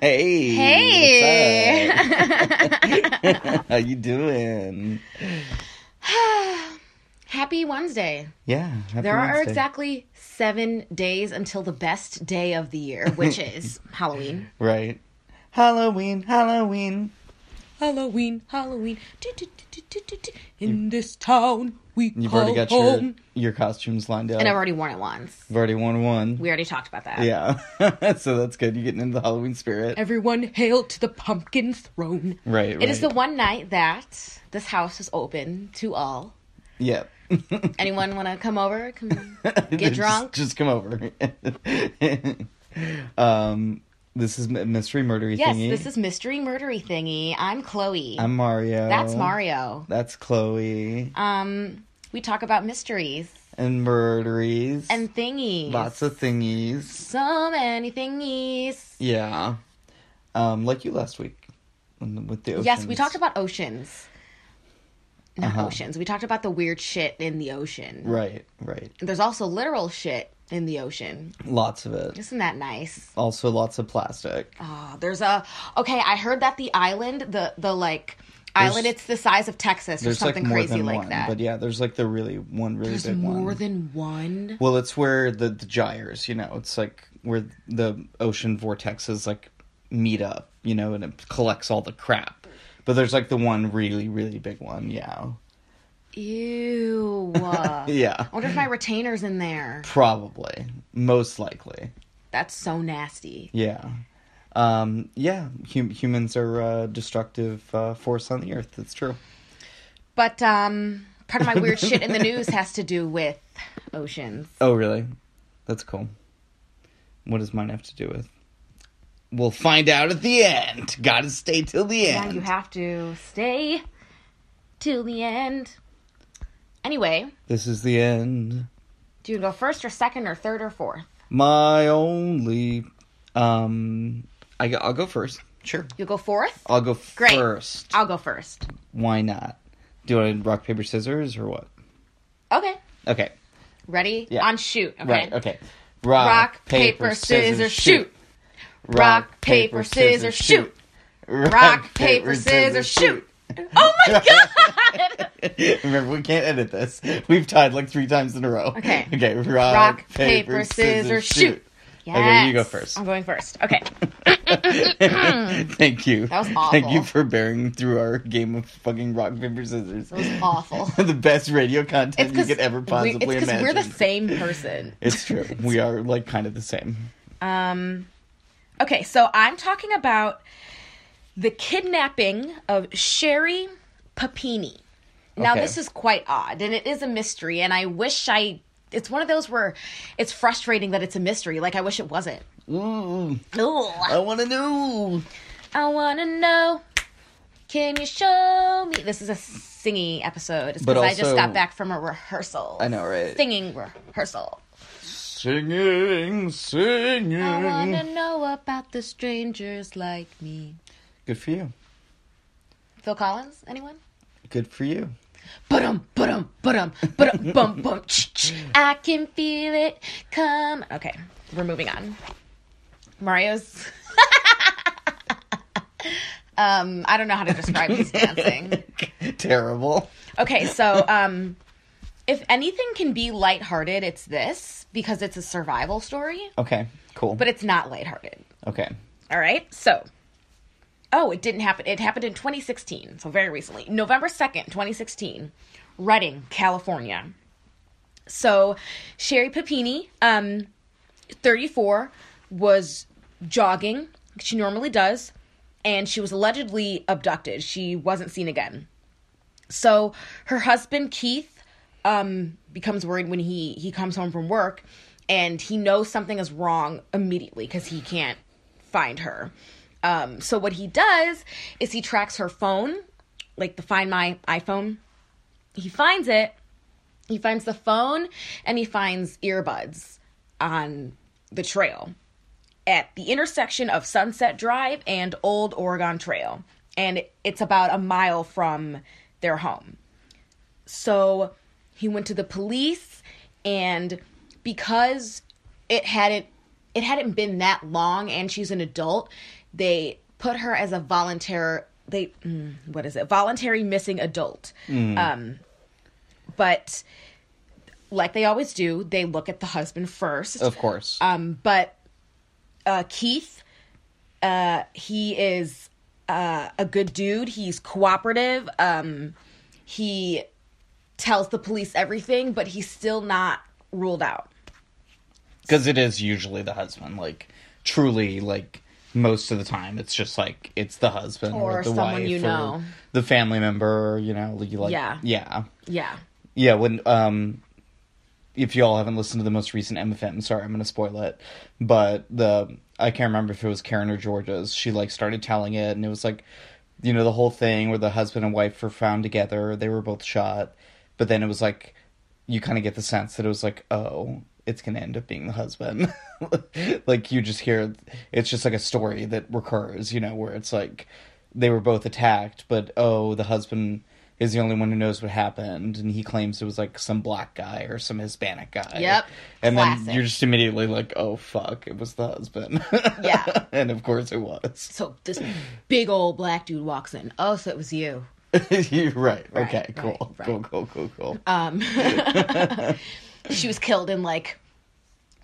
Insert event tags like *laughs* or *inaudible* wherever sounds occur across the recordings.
Hey. *laughs* Hey. what's up? *laughs* *laughs* How you doing? *sighs* Happy Wednesday. Yeah. happy There are Wednesday. exactly seven days until the best day of the year, which is Halloween. right. Halloween, Halloween. Halloween, Halloween. Do, do, do. In this town we You've already got your home. your costumes lined up. And I've already worn it once. You've already worn one. We already talked about that. Yeah. *laughs* so that's good. You're getting into the Halloween spirit. Everyone hail to the pumpkin throne. Right, It is right. the one night that this house is open to all. Yep. *laughs* Anyone want to come over? Come *laughs* get Just- drunk? Just, come over. um, this is mystery murdery Yes, thingy. Yes, this is mystery murdery thingy. I'm Chloe. I'm Mario. That's Mario. That's Chloe. Um, we talk about mysteries and murderies. and thingies. lots of thingies. so many thingies. Yeah. Um, like you last week with the oceans. Yes, we talked about oceans. Not Uh-huh. oceans. We talked about the weird shit in the ocean. Right, right. There's also literal shit in the ocean. Lots of it. Isn't that nice? Also, lots of plastic. Oh, there's a okay. I heard that the island, the the like island, it's the size of Texas or something like more crazy than like one, that. but yeah, there's like the really one really There's big more one. than one. Well, it's where the the gyres, you know, it's like where the ocean vortexes like meet up, you know, and it collects all the crap. But there's like the one really really big one, yeah. Ew. *laughs* Yeah. I wonder if my retainer's in there. Probably. Most likely. That's so nasty. Yeah. Um, yeah, hum- humans are a destructive uh, force on the earth. That's true. But um, part of my weird shit in the *laughs* news has to do with oceans. Oh, really? That's cool. What does mine have to do with? We'll find out at the end. Gotta stay till the Yeah, end. you have to stay till the end. Anyway, This is the end. do you go first or second or third or fourth? My only. Um, I, go- I'll go first. Sure. You go fourth? I'll go Great. first. I'll go first. Why not? Do you want to rock, paper, scissors or what? Okay. Okay. Ready? Yeah. On shoot. Okay. Right, okay. Rock, Rock, paper, scissors, shoot. Rock, paper, scissors, shoot. Rock, paper, scissors, shoot. Oh my *laughs* god! Remember, we can't edit this. We've tied like three times in a row. Okay. *laughs* Okay. Rock, Rock, paper, scissors, shoot. Okay, you go first. I'm going first. Okay. *laughs* Thank you. That was awful. Thank you for bearing through our game of fucking rock, paper, scissors. That was awful. the best radio content you could ever we, possibly it's 'cause imagine. we're the same person. It's true. we are like kind of the same. Um, okay, so I'm talking about the kidnapping of Sherri Papini. Now, Okay. this is quite odd, and it is a mystery, and I wish I it's one of those where it's frustrating that it's a mystery. Like I wish it wasn't. Ooh, Ooh. I want to know. I wanna know. Can you show me? This is a singing episode. It's because I just got back from a rehearsal. I know, right? Singing rehearsal. Singing, singing. I wanna know about the strangers like me. Good for you. Phil Collins? Anyone? Good for you. Ba-dum, ba-dum, ba-dum, ba-dum, *laughs* bum, bum, ch, ch. I can feel it come. Okay, we're moving on. Mario's. *laughs* um, I don't know how to describe his *laughs* dancing. Terrible. Okay, so um, if anything can be lighthearted, it's this because it's a survival story, Okay, cool. but it's not lighthearted. okay. All right, so. Oh, it didn't happen. It happened in 2016, so very recently. November 2nd, 2016, Redding, California. So, Sherri Papini, um, 34, was jogging. She normally does. And she was allegedly abducted. She wasn't seen again. So, her husband, Keith, um, becomes worried when he, he comes home from work and he knows something is wrong immediately because he can't find her. Um, so what he does is he tracks her phone, like the Find My iPhone. He finds it. He finds the phone and he finds earbuds on the trail at the intersection of Sunset Drive and Old Oregon Trail. And it's about a mile from their home. So he went to the police and because it hadn't it hadn't been that long and she's an adult, they put her as a volunteer. they mm, what is it? Voluntary missing adult. Um but like they always do, they look at the husband first. Of course. Um, but uh, Keith, uh, he is uh, a good dude. He's cooperative. Um, he tells the police everything, but he's still not ruled out. Because it is usually the husband. Like, truly, like, most of the time, it's just like, it's the husband or, Or the someone wife you know. the family member, you know, like, like, Yeah. Yeah. Yeah. Yeah, when um if y'all haven't listened to the most recent MFM, sorry, I'm gonna spoil it. But the I can't remember if it was Karen or Georgia's, she like started telling it and it was like you know, the whole thing where the husband and wife were found together, they were both shot, but then it was like you kinda get the sense that it was like, oh, it's gonna end up being the husband. *laughs* like you just hear it's just like a story that recurs, you know, where it's like they were both attacked, but oh, the husband is the only one who knows what happened, and he claims it was like some black guy or some Hispanic guy. Yep. And Classic. then you're just immediately like, oh fuck, it was the husband. *laughs* Yeah. and of course it was. So this big old black dude walks in. Oh, so it was you. you're *laughs* right. Right, Okay. right, Cool. right. Cool. Cool. Cool. Cool. Um, she was killed in like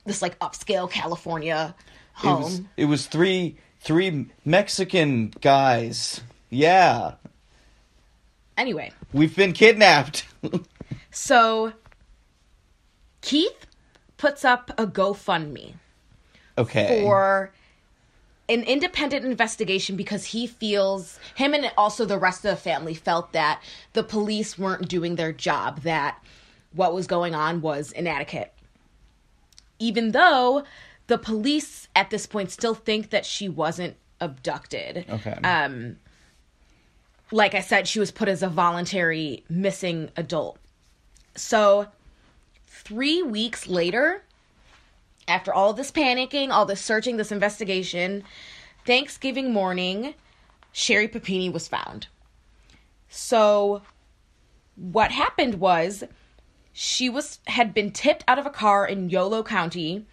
this like upscale California it home. was. It was three three Mexican guys. Yeah. Anyway, We've been kidnapped. *laughs* so Keith puts up a GoFundMe okay. for an independent investigation because he feels him and also the rest of the family felt that the police weren't doing their job that what was going on was inadequate even though the police at this point still think that she wasn't abducted Okay. um like i said she was put as a voluntary missing adult so 3 weeks later after all this panicking, all this searching, this investigation, Thanksgiving morning, Sherri Papini was found. So what happened was she was had been tipped out of a car in Yolo County,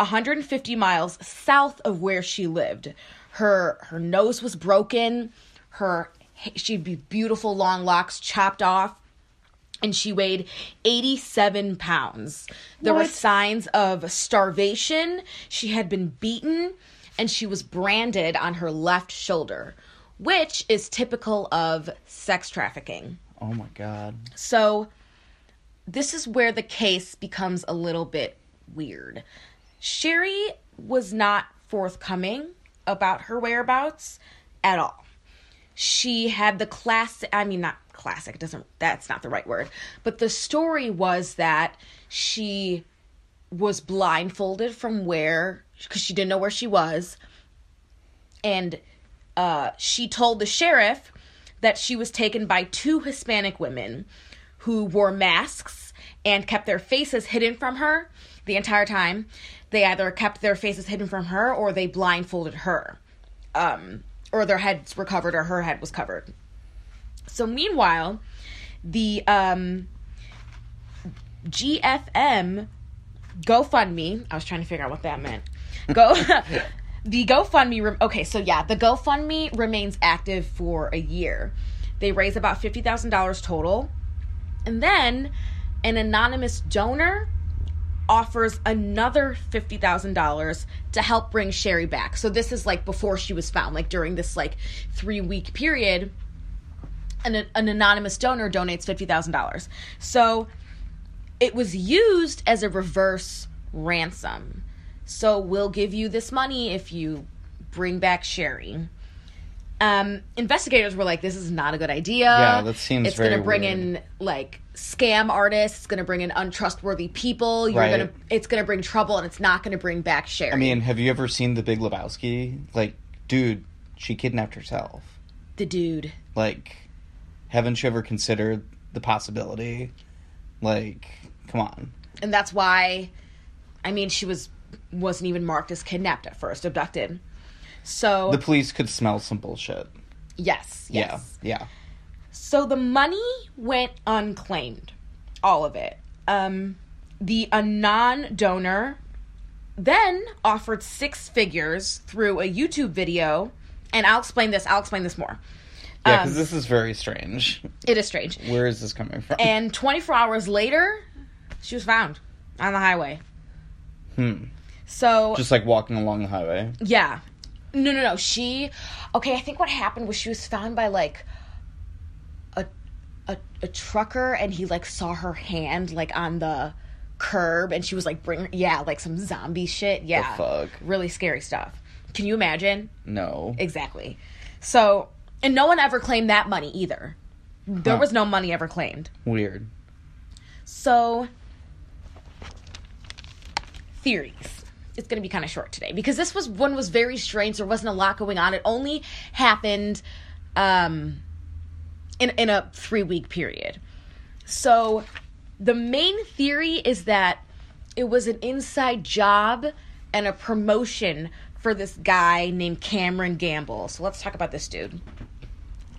150 miles south of where she lived. Her her nose was broken, her she'd be beautiful long locks chopped off and she weighed 87 pounds. There were signs of starvation. She had been beaten and she was branded on her left shoulder, which is typical of sex trafficking. oh my god. So, this is where the case becomes a little bit weird. Sherri was not forthcoming about her whereabouts at all. She had the classic, I mean, not classic. Doesn't that's not the right word. But the story was that she was blindfolded from where because she didn't know where she was and uh, she told the sheriff that she was taken by two Hispanic women who wore masks and kept their faces hidden from her the entire time. They either kept their faces hidden from her or they blindfolded her. Um, or their heads were covered or her head was covered. So meanwhile, the um, GFM GoFundMe, I was trying to figure out what that meant. Go *laughs* the GoFundMe rem- okay, so yeah, the GoFundMe remains active for a year. They raise about $50,000 total. And then an anonymous donor offers another $50,000 to help bring Sherri back. So this is like before she was found, like during this like 3-week period an, an anonymous donor donates $50,000. So it was used as a reverse ransom. So we'll give you this money if you bring back Sherri. Um, investigators were like, "This is not a good idea. Yeah, that seems It's going to bring weird. in like scam artists. It's going to bring in untrustworthy people. You're Right. gonna. It's going to bring trouble, and it's not going to bring back Sherri. I mean, have you ever seen The Big Lebowski? Like, dude, she kidnapped herself. the dude. Like, haven't you ever considered the possibility? Like, come on. and that's why i mean she was wasn't even marked as kidnapped at first abducted so The police could smell some bullshit. yes yes Yeah, yeah. so the money went unclaimed all of it um the anon donor then offered six figures through a youtube video and i'll explain this i'll explain this more Yeah, because Um, this is very strange. it is strange Where is this coming from? and 24 hours later she was found on the highway Hmm. so Just like walking along the highway. Yeah. No, no, no. She. Okay, I think what happened was she was found by like a a, a trucker, and he like saw her hand like on the curb, and she was like, "Bring, yeah, like some zombie shit." Yeah, fuck? really scary stuff. Can you imagine? No. Exactly. So, and no one ever claimed that money either. There Huh. was no money ever claimed. Weird. So, theories. It's going to be kind of short today because this was one was very strange. There wasn't a lot going on. It only happened um, in in a three week period. So, the main theory is that it was an inside job and a promotion for this guy named Cameron Gamble. So let's talk about this dude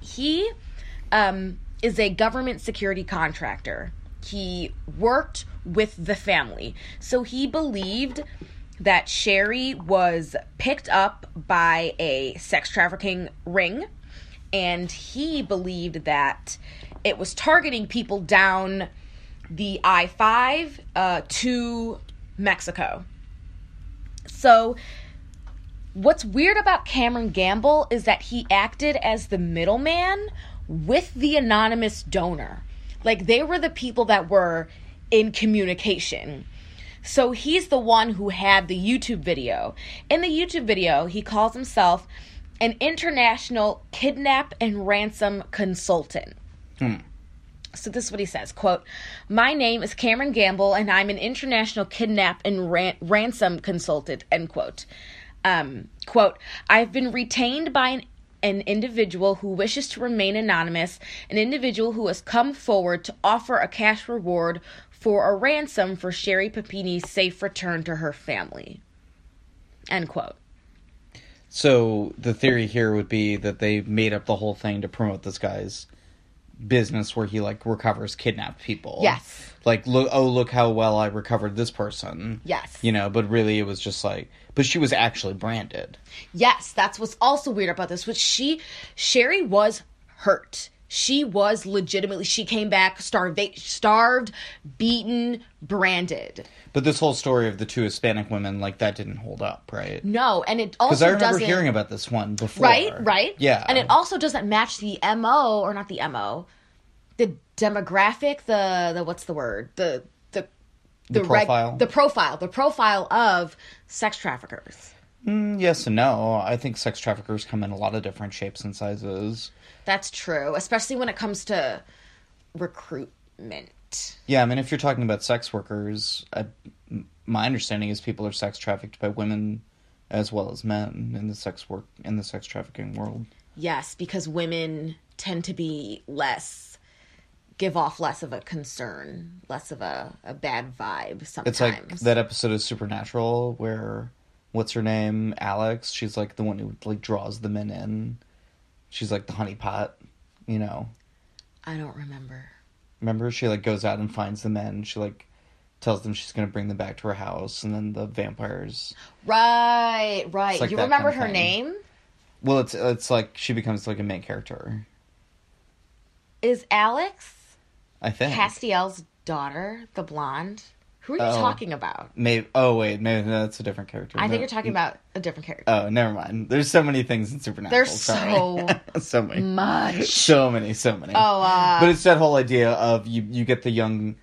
he um, is a government security contractor. He worked with the family. So he believed that Sherri was picked up by a sex trafficking ring, and he believed that it was targeting people down the I 5 uh, to Mexico. So What's weird about Cameron Gamble is that he acted as the middleman with the anonymous donor. Like they were the people that were in communication. So he's the one who had the YouTube video. In the YouTube video, he calls himself an international kidnap and ransom consultant. So this is what he says, quote, "My name is Cameron Gamble and I'm an international kidnap and ran- ransom consultant." End quote. Um, quote, "I've been retained by an an individual who wishes to remain anonymous, an individual who has come forward to offer a cash reward for a ransom for Sherri Papini's safe return to her family." End quote. So the theory here would be that they made up the whole thing to promote this guy's business where he like recovers kidnapped people. Yes. Like look oh look how well I recovered this person. Yes. You know, but really it was just like but she was actually branded. Yes, that's what's also weird about this. Which she, Sherri was hurt. She was legitimately. She came back starved, starved, beaten, branded. But this whole story of the two Hispanic women, like that didn't hold up, right? No, and it also Because I remember doesn't. hearing about this one before. right, right, Yeah. and it also doesn't match the mo or not the mo, the demographic. The the what's the word? The the The reg- profile? the profile, the profile of sex traffickers. Mm, yes and no. I think sex traffickers come in a lot of different shapes and sizes. That's true, especially when it comes to recruitment. Yeah, I mean, if you're talking about sex workers, I, my understanding is people are sex trafficked by women as well as men in the sex work in the sex trafficking world. Yes, because women tend to be less give off less of a concern, less of a, a bad vibe sometimes. It's like that episode of Supernatural where what's her name, Alex? She's like the one who like draws the men in. She's like the honeypot, you know. I don't remember. Remember, she like goes out and finds the men. She like tells them she's gonna bring them back to her house, and then the vampires. Right, right. like you remember kind of her thing. name? Well, it's it's like she becomes like a main character. Is Alex I think. Castiel's daughter, the blonde? Who are you Oh. talking about? Maybe. Oh wait, maybe that's a different character. I No- think you're talking about a different character. Oh, never mind. There's so many things in Supernatural. There's so *laughs* so many, much. so many, so many. Oh, uh, but it's that whole idea of you you get the young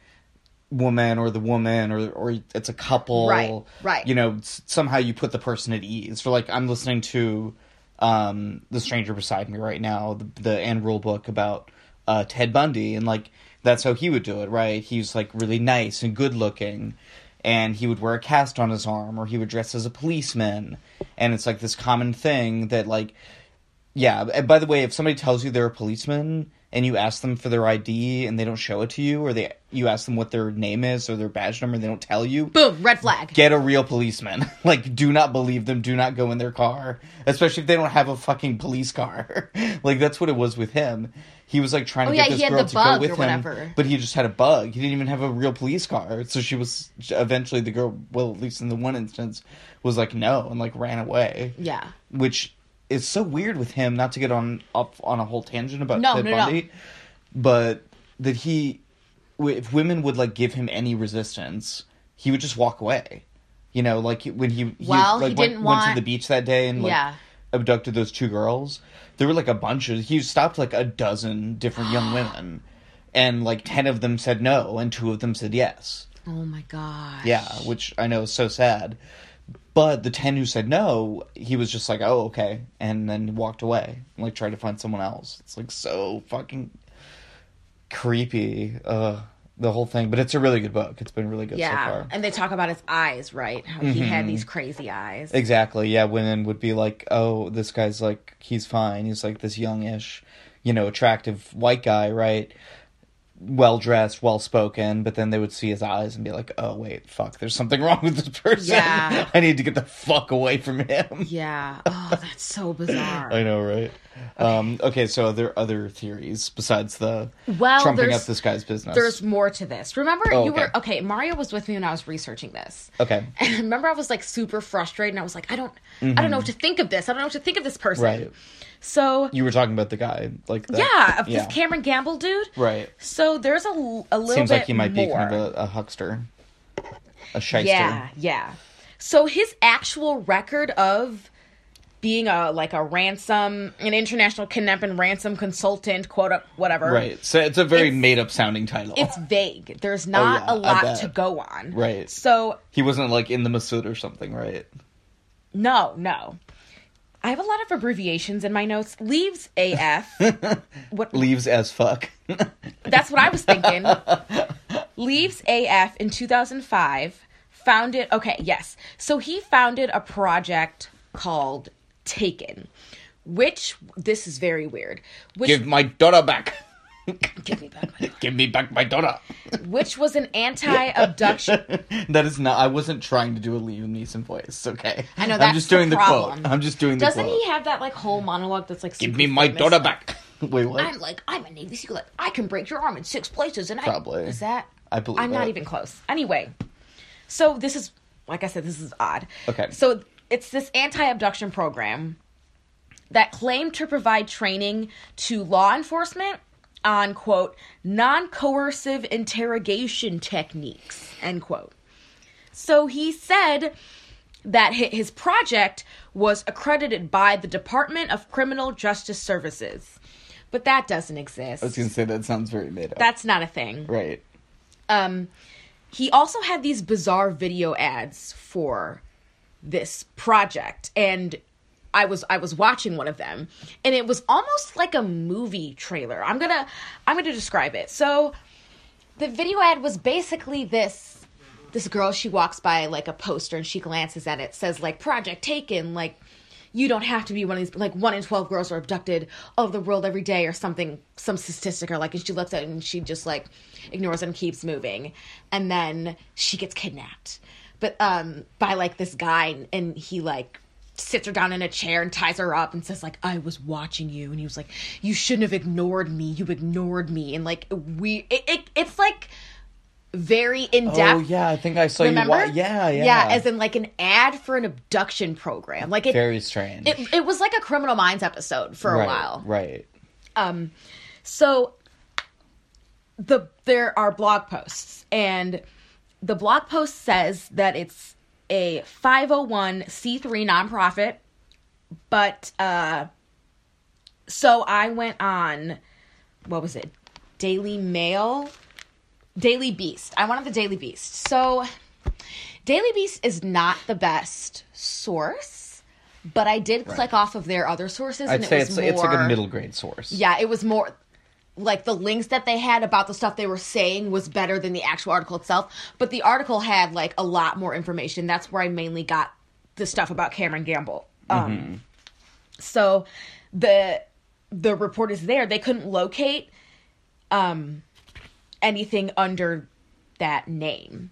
woman or the woman or or it's a couple, Right, right. You know, somehow you put the person at ease. For like, I'm listening to um the stranger beside me right now, the, the Ann Rule book about uh Ted Bundy, and like that's how he would do it, right? He's like really nice and good looking. And he would wear a cast on his arm, or he would dress as a policeman, and it's like this common thing that, like, yeah. And by the way, if somebody tells you they're a policeman and you ask them for their ID and they don't show it to you, or they you ask them what their name is or their badge number, and they don't tell you, Boom, red flag. get a real policeman. *laughs* like, do not believe them. Do not go in their car, especially if they don't have a fucking police car. *laughs* like that's what it was with him. He was like trying Oh, to yeah, get this girl to go with him, whatever. but he just had a bug. He didn't even have a real police car. So she was eventually the girl. Well, at least in the one instance, was like no and like ran away yeah. which is so weird with him. Not to get on up on a whole tangent about No, Ted no, no. Bundy, but that he, if women would like give him any resistance, he would just walk away. You know, like when he, he Well, like he went, didn't went to the beach that day and like Yeah. abducted those two girls. There were like a bunch of he stopped like a dozen different young *gasps* women, and like ten of them said no, and two of them said yes. Oh my god. Yeah, which I know is so sad. But the 10 who said no, he was just like, oh, okay. And then walked away and like tried to find someone else. It's like so fucking creepy, uh, the whole thing. But it's a really good book. It's been really good so Yeah. far. And they talk about his eyes, right? How he Mm-hmm. had these crazy eyes. Exactly. Yeah, women would be like, "Oh, this guy's like he's fine. He's like this youngish, you know, attractive white guy, right? Well dressed, well spoken." But then they would see his eyes and be like, "Oh, wait, fuck. There's something *laughs* wrong with this person. Yeah. I need to get the fuck away from him." Yeah. *laughs* Oh, that's so bizarre. I know, right? Um, okay, so are there other theories besides the Well, trumping up this guy's business? There's more to this. Remember, Oh, you okay. were okay. Mario was with me when I was researching this. okay, *laughs* And remember I was like super frustrated, and I was like, I don't, I don't know what to think of this. I don't know what to think of this person. Mm-hmm. right. So You were talking about the guy, like that. yeah, of yeah, this Cameron Gamble dude. right. So there's a, a little bit. Seems like he might more. be kind of a, a huckster, a shyster. Yeah, yeah. So his actual record of being a like a ransom, an international kidnap and ransom consultant, quote up, whatever. Right. So it's a very It's- made up sounding title. It's vague. There's oh, not yeah, a lot to go on. Right. So he wasn't like in the Mossad or something, right? no, no. I have a lot of abbreviations in my notes. Leaves AF. *laughs* what Leaves as fuck. *laughs* That's what I was thinking. Leaves AF in 2005 founded okay, yes. So he founded a project called Taken, which this is very weird. Which Give my daughter back. Give me back my Give me back my daughter. which was an anti-abduction *laughs* That is not. I wasn't trying to do a Liam Neeson voice. Okay. I know I'm just doing the the, quote. I'm just doing the quote. Doesn't quote. he have that like whole monologue that's like Give me my famous? daughter back. *laughs* Wait, what? I'm like I'm a Navy SEAL. Like, I can break your arm in six places, and Probably. I is that. I believe I'm not even close. Anyway, so this is like I said, this is odd. Okay. So it's this anti-abduction program that claimed to provide training to law enforcement on quote non-coercive interrogation techniques end quote. So he said that his project was accredited by the Department of Criminal Justice Services. But that doesn't exist. I was gonna say that sounds very made up. That's not a thing. right. Um he also had these bizarre video ads for this project and I was I was watching one of them and it was almost like a movie trailer. I'm going to I'm going to describe it. So the video ad was basically this this girl she walks by like a poster and she glances at it says like project taken like you don't have to be one of these like one in 12 girls are abducted all over the world every day or something some statistic or like and she looks at it and she just like ignores it and keeps moving and then she gets kidnapped but um by like this guy and he like sits her down in a chair and ties her up and says like i was watching you and he was like you shouldn't have ignored me you ignored me and like we it, it it's like very in depth Oh yeah, I think I saw Remember? you. Wa- yeah, yeah. Yeah, as in like an ad for an abduction program. Like it very strange. it, it was like a criminal minds episode for a right, while. Right. Um so the there are blog posts and the blog post says that it's a 501c3 nonprofit but uh so I went on what was it? Daily Mail Daily Beast. I wanted the Daily Beast. So, Daily Beast is not the best source, but I did click off of their other sources, I'd and say it was it's it's like a middle grade source. Yeah, it was more like the links that they had about the stuff they were saying was better than the actual article itself. But the article had like a lot more information. That's where I mainly got the stuff about Cameron Gamble. Um, so the the reporters there. They couldn't locate um anything under that name.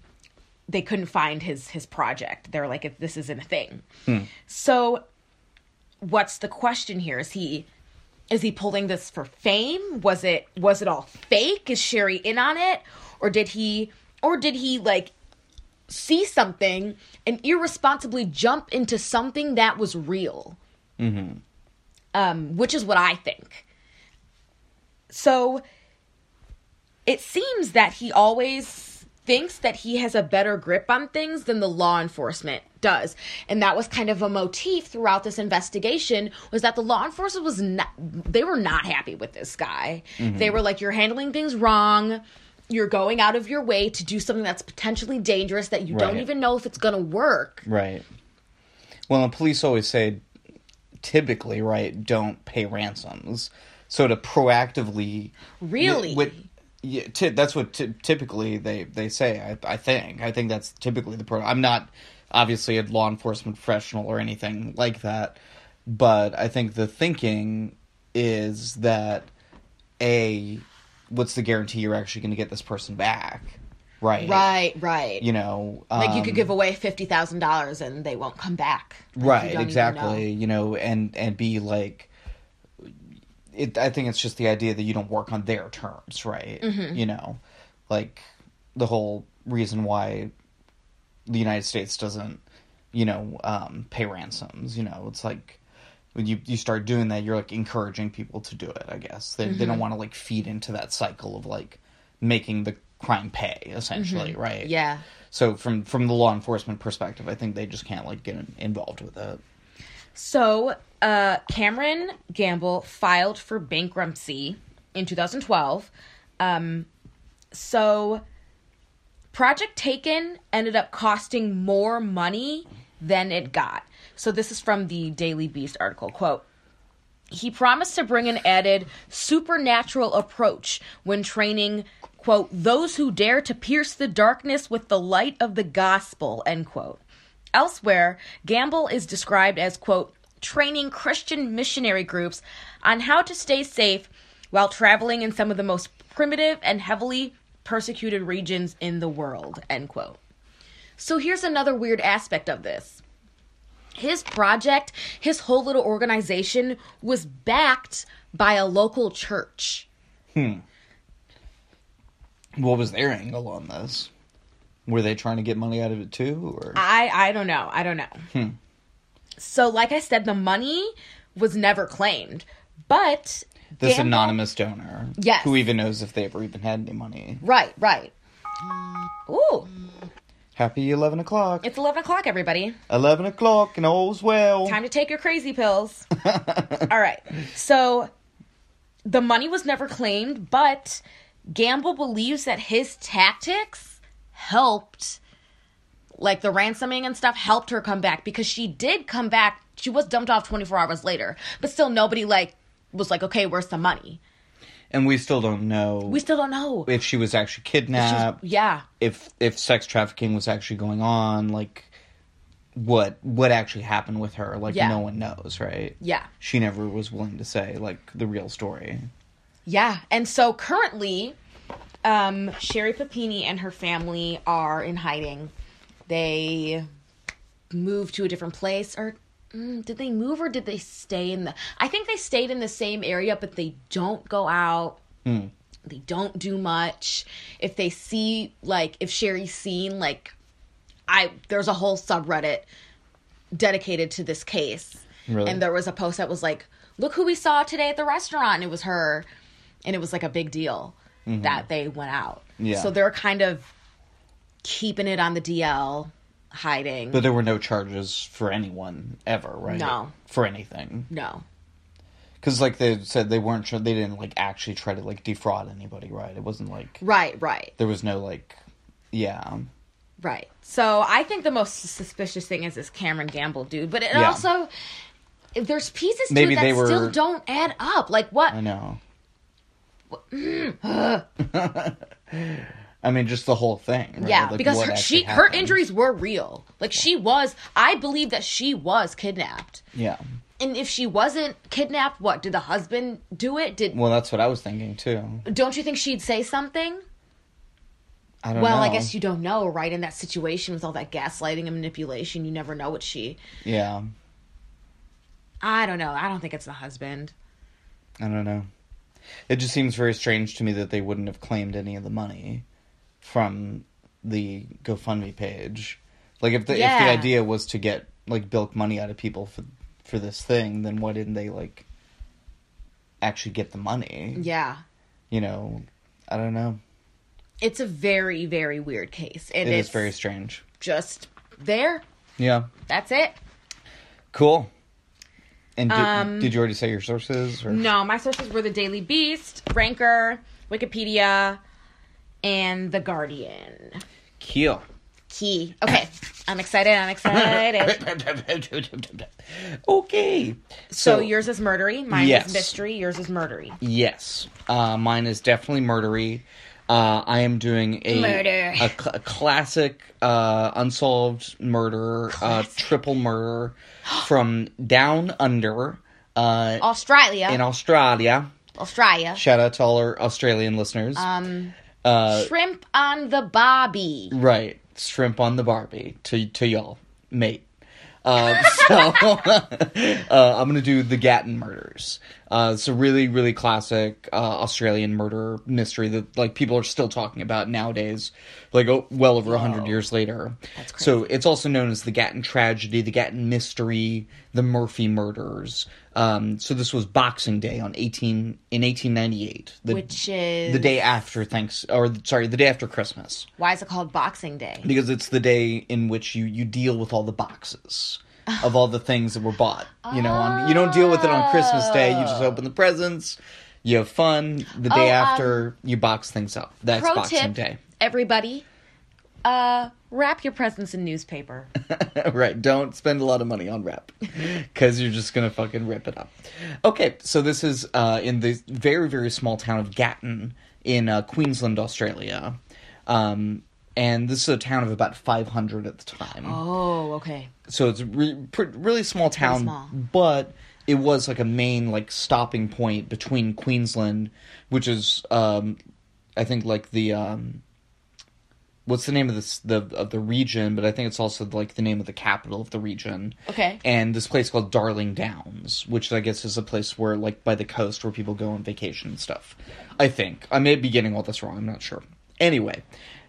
They couldn't find his his project. They're like if this isn't a thing. So what's the question here? Is he is he pulling this for fame? Was it was it all fake? Is sherry in on it? Or did he or did he like see something and irresponsibly jump into something that was real? Um, which is what I think. So it seems that he always thinks that he has a better grip on things than the law enforcement does and that was kind of a motif throughout this investigation was that the law enforcement was not they were not happy with this guy mm-hmm. they were like you're handling things wrong you're going out of your way to do something that's potentially dangerous that you don't even know if it's going to work Right. Well, the police always say, typically, right, don't pay ransoms. So to proactively, Really? with, yeah, ty- that's what ty- typically they they say. I, I think. I think that's typically the pro. I'm not obviously a law enforcement professional or anything like that, but I think the thinking is that a what's the guarantee you're actually going to get this person back, right? right right You know, Like you could um, give away fifty thousand dollars and they won't come back. Like, right exactly know. you know and and be like it i think it's just the idea that you don't work on their terms right Mm-hmm. you know like the whole reason why the united states doesn't you know um pay ransoms you know it's like when you you start doing that you're like encouraging people to do it i guess they, Mm-hmm. they don't want to like feed into that cycle of like making the crime pay essentially right Mm-hmm. Yeah. so from from the law enforcement perspective, I think they just can't like get involved with it. So uh, Cameron Gamble filed for bankruptcy in 2012. Um, so Project Taken ended up costing more money than it got. So this is from the Daily Beast article. Quote. He promised to bring an added supernatural approach when training, quote, those who dare to pierce the darkness with the light of the gospel, end quote. Elsewhere, Gamble is described as, quote, training Christian missionary groups on how to stay safe while traveling in some of the most primitive and heavily persecuted regions in the world, end quote. So here's another weird aspect of this his project, his whole little organization was backed by a local church. Hmm. What was their angle on this? Were they trying to get money out of it too, or I I don't know. I don't know. So like I said the money was never claimed. But this Gamble- anonymous donor? Yes. Who even knows if they ever even had any money? Right, right. Ooh, Happy eleven o'clock. it's 11 o'clock, everybody. Eleven o'clock and all's well. Time to take your crazy pills. *laughs* All right. So the money was never claimed, but Gamble believes that his tactics helped like the ransoming and stuff helped her come back because she did come back. She was dumped off 24 hours later, but still nobody like was like, okay, where's the money? And we still don't know We still don't know. if she was actually kidnapped. yeah, if if sex trafficking was actually going on, like what what actually happened with her, like Yeah. no one knows, right? yeah, She never was willing to say like the real story. yeah. And so currently, um, Sherri Papini and her family are in hiding. They moved to a different place, or mm, did they move, or did they stay in the? I think they stayed in the same area, but they don't go out. They don't do much. If they see like if Sherri's seen like I there's a whole subreddit dedicated to this case. Really? And there was a post that was like, "Look who we saw today at the restaurant." And it was her. And it was like a big deal that they went out. Mm-hmm. Yeah. So they're kind of keeping it on the DL, hiding. But there were no charges for anyone ever, right? No. For anything. no. Because like they said, they weren't. They didn't like actually try to like defraud anybody, right? It wasn't like Right, right. there was no like, yeah, Right. So I think the most suspicious thing is this Cameron Gamble dude, but it Yeah. also there's pieces to Maybe it that they were- still don't add up. Like what? I know. Mm. *laughs* *laughs* I mean, just the whole thing. Right? Yeah, Like, because her, she her injuries were real. Like she was. I believe that she was kidnapped. Yeah. And if she wasn't kidnapped, what did the husband do it? Did Well, that's what I was thinking too. don't you think she'd say something? I don't know. Well, know. I guess you don't know, right? In that situation with all that gaslighting and manipulation, you never know what she. Yeah, I don't know. I don't think it's the husband. I don't know. It just seems very strange to me that they wouldn't have claimed any of the money from the GoFundMe page. Like if the if the idea was to get like bilk money out of people for for this thing, then why didn't they like actually get the money? Yeah. You know, I don't know. It's a very, very weird case. And It it's is very strange. just there. Yeah. That's it. Cool. And did, Um, did you already say your sources? Or? No, my sources were the Daily Beast, Ranker, Wikipedia, and The Guardian. Cool. Key. Okay, I'm excited. I'm excited. *laughs* okay. So, yours is murdery. Mine Yes. is mystery. Yours is murdery. Yes, uh, mine is definitely murdery. Uh, I am doing a Murder. a, cl- a classic uh, unsolved murder, uh, triple murder from down under uh, Australia. in Australia. Australia. Shout out to all our Australian listeners. Um, uh, Shrimp on the Bobby. right, shrimp on the Barbie to to y'all, mate. Uh, *laughs* so *laughs* uh, I'm gonna do the Gatton murders. Uh, it's a really, really classic uh, Australian murder mystery that like people are still talking about nowadays, like oh, well over a hundred years later. So it's also known as the Gatton tragedy, the Gatton mystery, the Murphy murders. Um, so this was Boxing Day on 18 in 1898, Which is the day after thanks or sorry, the day after Christmas Why is it called Boxing Day? because it's the day in which you you deal with all the boxes of all the things that were bought. You know, on, you don't deal with it on Christmas Day. You just open the presents. You have fun. The day Oh, um, after, you box things up. That's Pro Boxing tip, Day. everybody, uh, wrap your presents in newspaper. *laughs* right. Don't spend a lot of money on wrap because you're just gonna fucking rip it up. Okay, so this is uh, in the very very small town of Gatton in uh, Queensland, Australia. Um, and this is a town of about 500 at the time. Oh, okay. so it's a re- pr- really small town, small. but it was like a main like stopping point between Queensland, which is um, I think like the um, what's the name of this the of the region, but I think it's also like the name of the capital of the region. Okay. And this place called Darling Downs, which I guess is a place where like by the coast where people go on vacation and stuff. I think I may be getting all this wrong. I'm not sure. Anyway,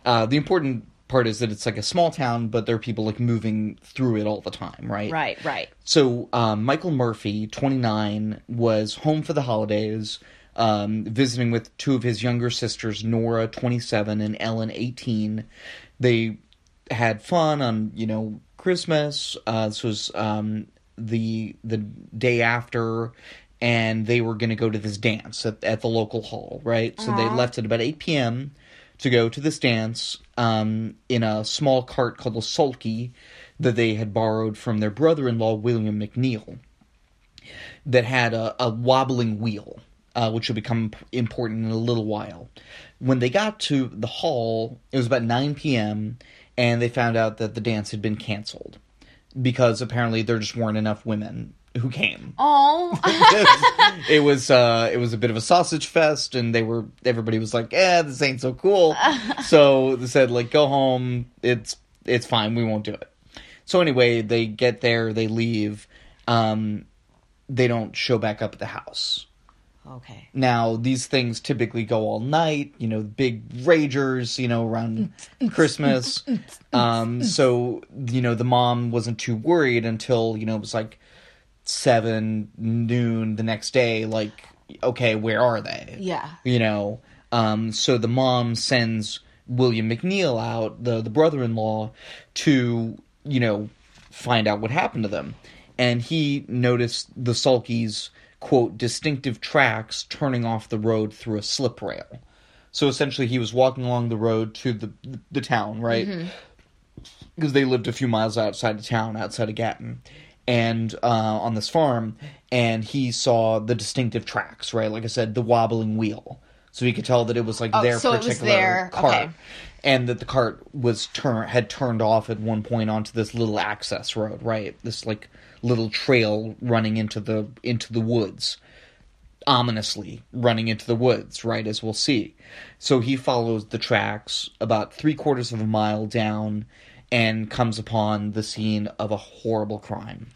uh, the important part is that it's like a small town, but there are people like moving through it all the time, right? Right, right. So um, Michael Murphy, 29, was home for the holidays, um, visiting with two of his younger sisters, Nora, 27, and Ellen, 18. They had fun on you know Christmas. Uh, this was um, the the day after, and they were going to go to this dance at, at the local hall, right? So they left at about 8 p.m. to go to this dance um, in a small cart called a sulky that they had borrowed from their brother-in-law William McNeil that had a, a wobbling wheel, uh, which will become important in a little while. When they got to the hall, it was about 9 p.m., and they found out that the dance had been canceled because apparently there just weren't enough women who came. Oh, *laughs* it was uh, it was a bit of a sausage fest, and they were everybody was like, "Eh, this ain't so cool." *laughs* so they said, "Like, go home. It's it's fine. We won't do it." So anyway, they get there, they leave. Um, they don't show back up at the house. okay. Now, these things typically go all night, you know, big ragers, you know, around *laughs* Christmas. Um, so, you know, the mom wasn't too worried until, you know, it was like seven, noon the next day, like, okay, where are they? Yeah. You know, um, so the mom sends William McNeil out, the, the brother in law, to, you know, find out what happened to them. And he noticed the sulkies, quote, distinctive tracks turning off the road through a slip rail. So essentially, he was walking along the road to the the town, right? Because they lived a few miles outside of town, outside of Gatton, and uh, on this farm, and he saw the distinctive tracks, right? Like I said, the wobbling wheel, so he could tell that it was like Oh, their so particular their- cart, okay. and that the cart was turn had turned off at one point onto this little access road, right? This like little trail running into the into the woods ominously running into the woods, right, as we'll see. So he follows the tracks about three quarters of a mile down and comes upon the scene of a horrible crime.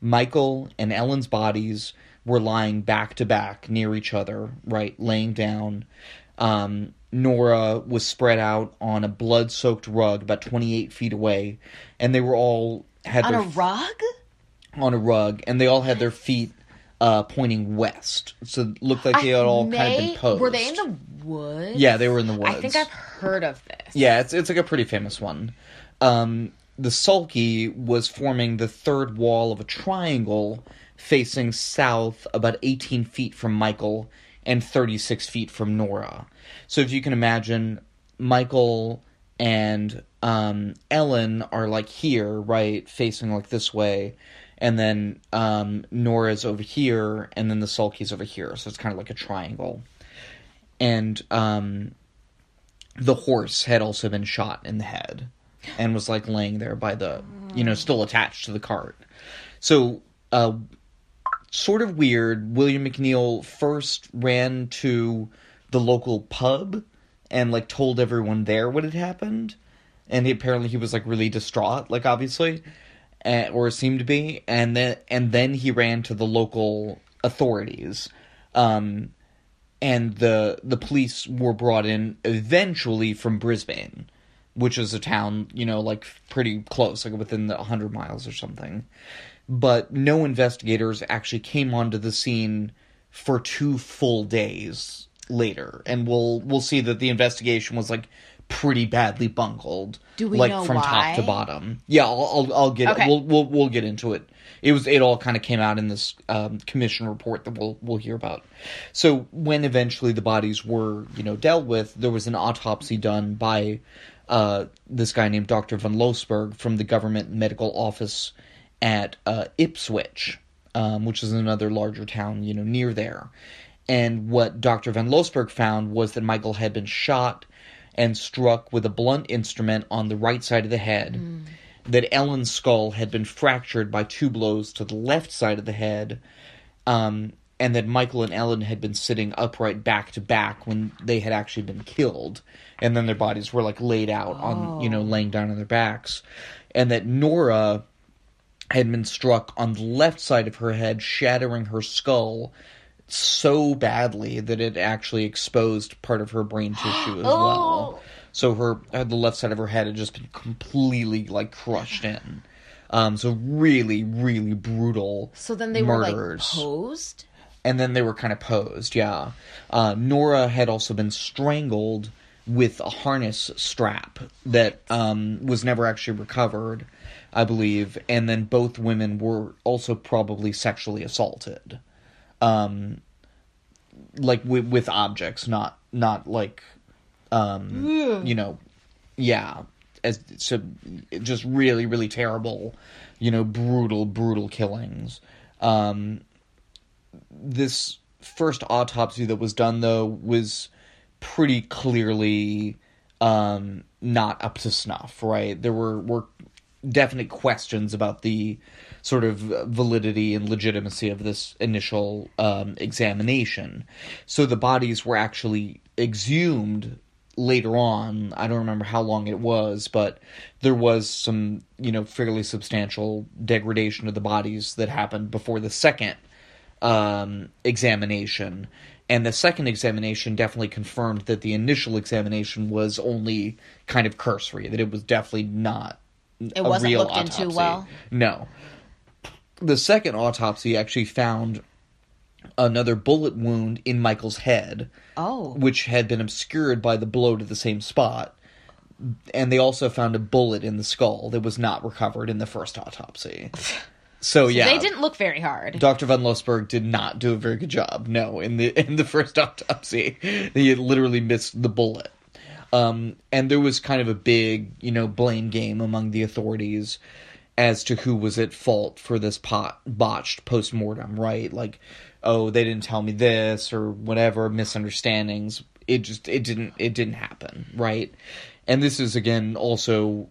Michael and Ellen's bodies were lying back to back near each other, right, laying down. Um, Nora was spread out on a blood soaked rug about 28 feet away, and they were all had On their a rug? on a rug, and they all had their feet uh, pointing west. So it looked like they had all kind of been posed. Were they in the woods? Yeah, they were in the woods. I think I've heard of this. Yeah, it's it's like a pretty famous one. Um, the sulky was forming the third wall of a triangle facing south, about 18 feet from Michael and 36 feet from Nora. So if you can imagine, Michael and um, Ellen are like here, right, facing like this way, and then um, Nora's over here, and then the sulky's over here. So it's kind of like a triangle. And um, the horse had also been shot in the head and was like laying there by the you know still attached to the cart. So uh sort of weird william mcneil first ran to the local pub and like told everyone there what had happened and he apparently he was like really distraught like obviously uh, or seemed to be and then and then he ran to the local authorities um and the the police were brought in eventually from Brisbane, which is a town you know like pretty close, like within the hundred miles or something. But no investigators actually came onto the scene for two full days later, and we'll we'll see that the investigation was like pretty badly bungled, Do we like know from top to bottom. Yeah, I'll I'll, I'll get Okay. we'll we'll we'll get into it. It was it all kind of came out in this um, commission report that we'll we'll hear about. So when eventually the bodies were you know dealt with, there was an autopsy done by uh, this guy named Dr. von Lossberg from the government medical office at uh, Ipswich, um, which is another larger town you know near there. And what Dr. von Lossberg found was that Michael had been shot and struck with a blunt instrument on the right side of the head. That Ellen's skull had been fractured by two blows to the left side of the head, um, and that Michael and Ellen had been sitting upright back to back when they had actually been killed, and then their bodies were like laid out on, you know, laying down on their backs, and that Nora had been struck on the left side of her head, shattering her skull so badly that it actually exposed part of her brain tissue as well. So her uh, the left side of her head had just been completely like crushed in. Um, so really, really brutal. So then they were like posed? And then they were kind of posed. Yeah, uh, Nora had also been strangled with a harness strap that um, was never actually recovered, I believe. And then both women were also probably sexually assaulted, um, like with, with objects, not not like Um, you know, yeah, as so just really really terrible, you know, brutal brutal killings. Um, this first autopsy that was done though was pretty clearly um, not up to snuff. Right, there were were definite questions about the sort of validity and legitimacy of this initial um, examination. So the bodies were actually exhumed later on. I don't remember how long it was, but there was some, you know, fairly substantial degradation of the bodies that happened before the second um, examination. And the second examination definitely confirmed that the initial examination was only kind of cursory, that it was definitely not It a wasn't real looked into well. No. The second autopsy actually found another bullet wound in Michael's head, Oh. which had been obscured by the blow to the same spot. And they also found a bullet in the skull that was not recovered in the first autopsy. *laughs* So yeah, They didn't look very hard. Dr. von Lossberg did not do a very good job. No, in the in the first *laughs* autopsy, he had literally missed the bullet. Um, and there was kind of a big, you know, blame game among the authorities as to who was at fault for this pot botched post mortem, right? Like, oh, they didn't tell me this or whatever misunderstandings. It just it didn't it didn't happen, right? And this is again also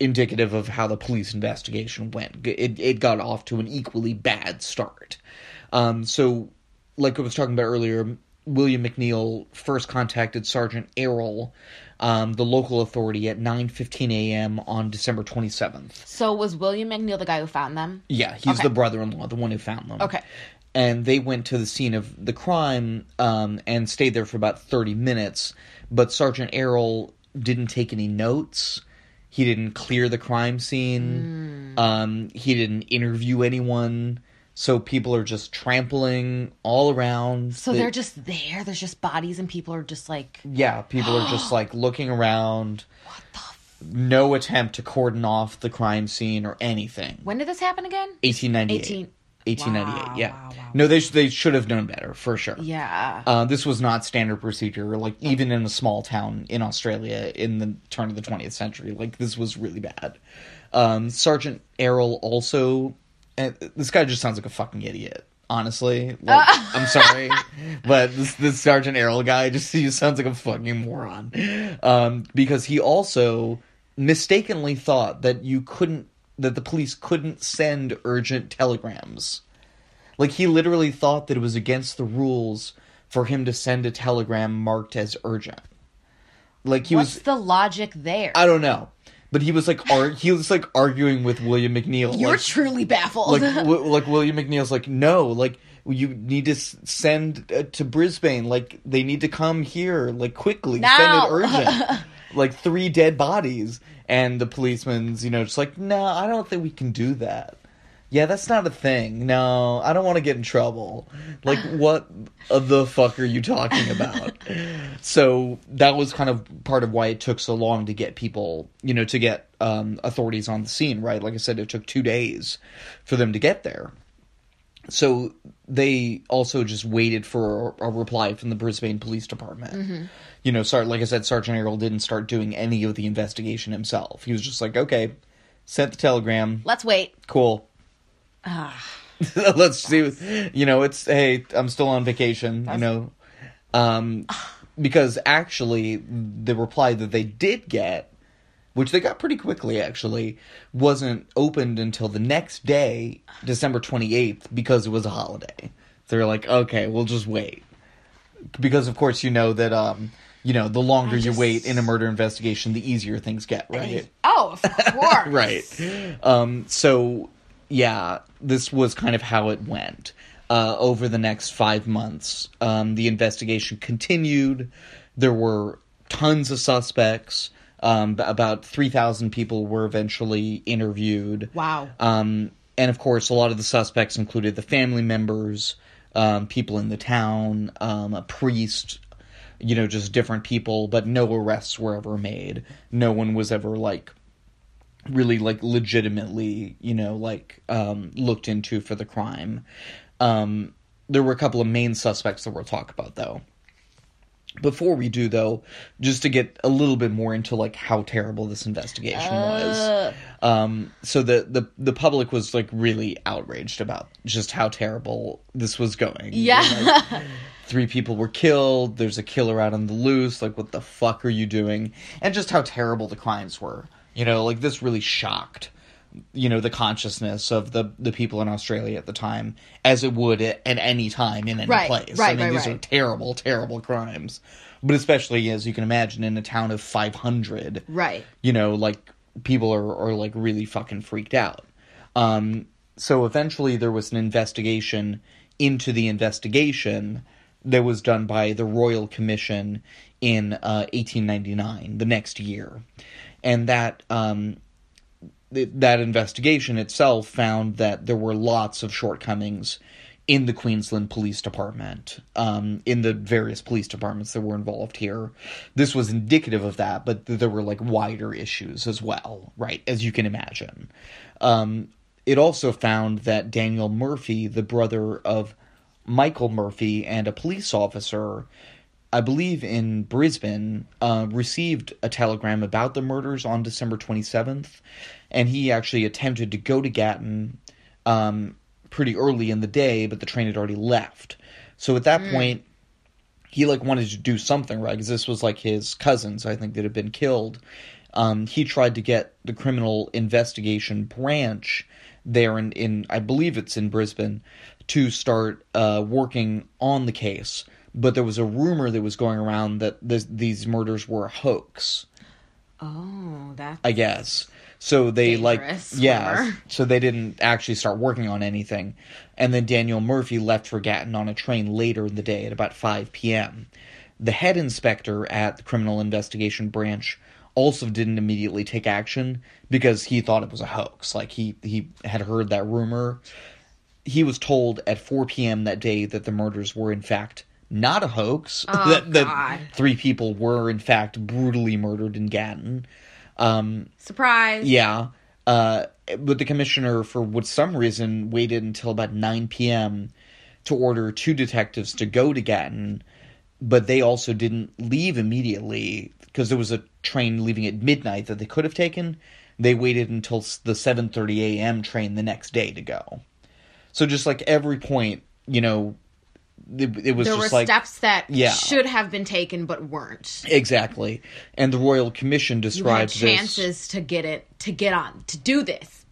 indicative of how the police investigation went. It it got off to an equally bad start. Um, so, like I was talking about earlier, William McNeil first contacted Sergeant Arrell, um, the local authority, at 9:15 a.m. on December 27th. So was William McNeil the guy who found them? Yeah, he's Okay. the brother-in-law, the one who found them. Okay. And they went to the scene of the crime um, and stayed there for about 30 minutes. But Sergeant Arrell didn't take any notes. He didn't clear the crime scene. Hmm. Um, he didn't interview anyone. So people are just trampling all around. So They- they're just there. There's just bodies, and people are just like, yeah, people are just *gasps* like looking around. What the? no attempt to cordon off the crime scene or anything. when did this happen again? 1898. 18 1898, Wow, yeah. wow, wow. No, they sh- they should have known better for sure. Yeah. Uh, this was not standard procedure, like even in a small town in Australia in the turn of the 20th century. Like this was really bad. Um, Sergeant Arrell also, and this guy just sounds like a fucking idiot. Honestly, like, *laughs* I'm sorry, but this this Sergeant Arrell guy just he sounds like a fucking moron. Um, because he also mistakenly thought that you couldn't that the police couldn't send urgent telegrams. Like he literally thought that it was against the rules for him to send a telegram marked as urgent. Like he What's was the logic there? I don't know. But he was like ar- he was like arguing with William McNeil. You're like, truly baffled. like *laughs* w- like William McNeil's like no, like you need to send uh, to Brisbane. Like they need to come here, like quickly. Now. Send it urgent. *laughs* like three dead bodies, and the policeman's you know just like no, I don't think we can do that. Yeah, that's not a thing. No, I don't want to get in trouble. Like, *laughs* what the fuck are you talking about? so that was kind of part of why it took so long to get people, you know, to get um, authorities on the scene, right? Like I said, it took two days for them to get there. So they also just waited for a, a reply from the Brisbane Police Department. You know, Sar- like I said, Sergeant Arrell didn't start doing any of the investigation himself. He was just like, okay, sent the telegram, Let's wait. cool. *laughs* Let's see. You know, it's hey, I'm still on vacation. You know, um, because actually, the reply that they did get, which they got pretty quickly, actually, wasn't opened until the next day, December 28th, because it was a holiday. They're like, okay, we'll just wait, because of course you know that um, you know, the longer you wait in a murder investigation, the easier things get, right? Oh, of course. *laughs* right. Um, so, yeah, this was kind of how it went. Uh, over the next five months, um, the investigation continued. There were tons of suspects. Um, about 3,000 people were eventually interviewed. Wow. Um, and of course, a lot of the suspects included the family members, um, people in the town, um, a priest, you know, just different people, but no arrests were ever made. No one was ever like really like legitimately, you know, like um, looked into for the crime. Um, there were a couple of main suspects that we'll talk about though. Before we do though, just to get a little bit more into like how terrible this investigation was. Um so the, the the public was like really outraged about just how terrible this was going. Yeah. Like, *laughs* three people were killed, there's a killer out on the loose, like what the fuck are you doing? And just how terrible the crimes were. You know, like this really shocked you know the consciousness of the the people in Australia at the time as it would at, at any time in any Right, place. right, I mean right, these right. are terrible terrible crimes. But especially as you can imagine in a town of 500 Right. you know, like people are, are like really fucking freaked out. Um, so eventually there was an investigation into the investigation that was done by the Royal Commission in uh, 1899, the next year. And that um, th- that investigation itself found that there were lots of shortcomings in the Queensland Police Department, um, in the various police departments that were involved here. This was indicative of that, but th- there were like wider issues as well, right? As you can imagine. Um, it also found that Daniel Murphy, the brother of Michael Murphy and a police officer, I believe in Brisbane, uh, received a telegram about the murders on December 27th, and he actually attempted to go to Gatton um, pretty early in the day, but the train had already left. So at that point, he like wanted to do something right because this was like his cousins, I think, that had been killed. Um, he tried to get the criminal investigation branch there in, in I believe it's in Brisbane to start uh, working on the case, but there was a rumor that was going around that this, these murders were a hoax. Oh, that. I guess. So they like yeah, rumor. *laughs* so they didn't actually start working on anything. And then Daniel Murphy left for Gatton on a train later in the day at about 5 p.m. The head inspector at the Criminal Investigation Branch also didn't immediately take action because he thought it was a hoax. Like he he had heard that rumor. He was told at 4 p.m. that day that the murders were in fact not a hoax. *laughs* Oh, that, that God. three people were in fact brutally murdered in Gatton. Surprise. Yeah. Uh, but the commissioner, for what some reason, waited until about 9 p.m. to order two detectives to go to Gatton, but they also didn't leave immediately because there was a train leaving at midnight that they could have taken. They waited until the 7:30 a.m. train the next day to go. So just like every point, you know, it, it was There just were like steps that Yeah. should have been taken but weren't. exactly. And the Royal Commission described this chances to get it, to get on, to do this.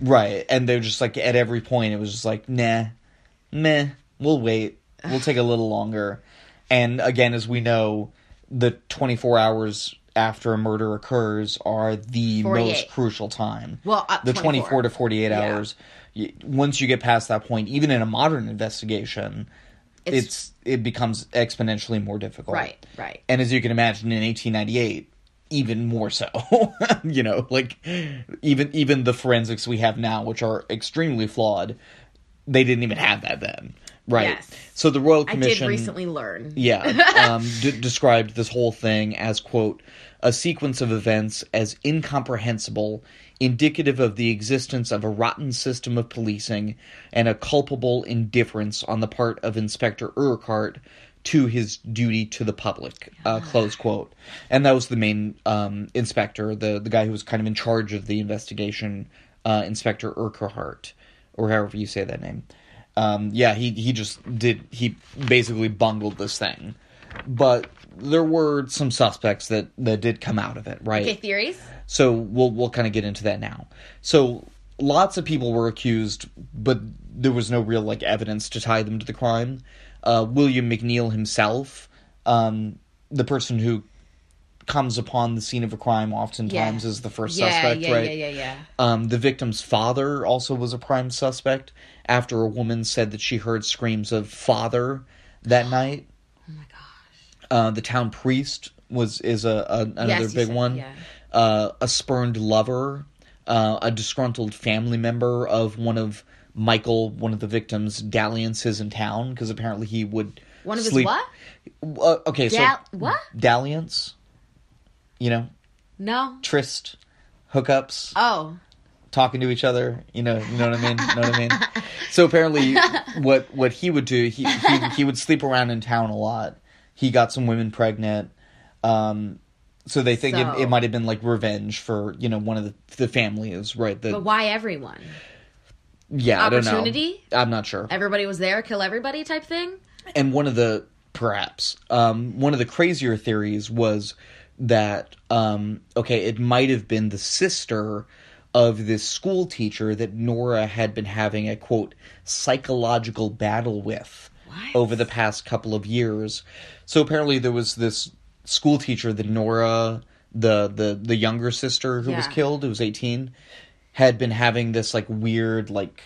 Right. And they're just like, at every point, it was just like, nah, meh, we'll wait. We'll take a little longer. And again, as we know, the 24 hours after a murder occurs are the 48. most crucial time. Well, uh, the 24. 24 to 48 Yeah. hours. Once you get past that point, even in a modern investigation, It's- it's, it becomes exponentially more difficult. Right, right. And as you can imagine, in 1898, even more so. *laughs* you know, like even even the forensics we have now, which are extremely flawed, they didn't even have that then. Right. Yes. So the Royal Commission. I did recently learn. yeah, *laughs* um, d- described this whole thing as quote a sequence of events as incomprehensible, indicative of the existence of a rotten system of policing and a culpable indifference on the part of Inspector Urquhart to his duty to the public. Uh, close quote. And that was the main um, inspector, the the guy who was kind of in charge of the investigation, uh, Inspector Urquhart, or however you say that name um, yeah, he he just did he basically bungled this thing, but there were some suspects that that did come out of it, right? Okay, theories? So we'll we'll kind of get into that now. So lots of people were accused, but there was no real like evidence to tie them to the crime. Uh, William McNeil himself, um, the person who comes upon the scene of a crime oftentimes Yeah. is the first yeah, suspect, yeah, right? yeah, yeah, yeah. Um, the victim's father also was a prime suspect after a woman said that she heard screams of father that *gasps* night. Oh my gosh. Uh, the town priest was is a, a another Yes, big said- one. yeah. Uh, a spurned lover, uh, a disgruntled family member of one of Michael, one of the victims' dalliances in town, because apparently he would One of his what? Uh, okay, so what? dalliance, you know, No. tryst, hookups Oh. Talking to each other. You know, you know what I mean. You know what I mean. So apparently, *laughs* what what he would do, he he, he would sleep around in town a lot. he got some women pregnant. Um, so they think So- it, it might have been like revenge for you know one of the, the families, right? The, But why everyone? yeah, I don't know. opportunity? I'm not sure. Everybody was there, kill everybody type thing? and one of the perhaps um, one of the crazier theories was that um, okay, it might have been the sister of this school teacher that Nora had been having a quote psychological battle with over the past couple of years. So apparently there was this school teacher that Nora, the the the younger sister who was killed, who was eighteen, had been having this like weird like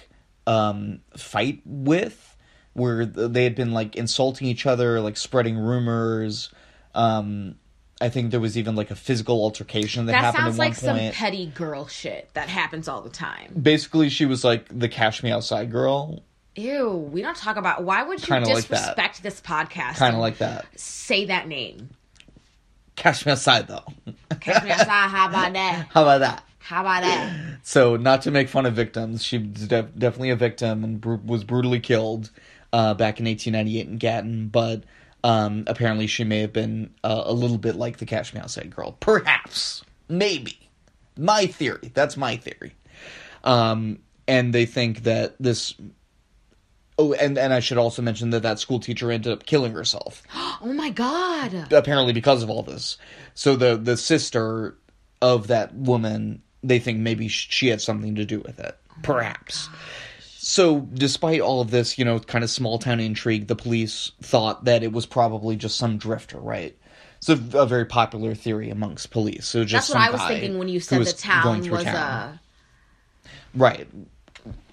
um fight with where they had been like insulting each other like spreading rumors um i think there was even like a physical altercation that, That happened sounds at one like some petty girl shit that happens all the time. basically she was like the cash me outside girl Ew, we don't talk about why would you Kinda like disrespect this podcast? kind of like that say that name. cash me outside though Cash me outside, how about *laughs* that? how about that How about that? so not to make fun of victims she was def- definitely a victim and bru- was brutally killed uh, back in 1898 in gatton but um, apparently she may have been uh, a little bit like the cash me outside girl. Perhaps. Maybe. My theory. That's my theory. Um, and they think that this oh and, and i should also mention that that school teacher ended up killing herself. *gasps* Oh my god. apparently because of all this. So the the sister of that woman, they think maybe she had something to do with it, perhaps. So, despite all of this, you know, kind of small town intrigue, the police thought that it was probably just some drifter, right? It's a, a very popular theory amongst police. So just That's what I was thinking when you said was the town was town. a, right.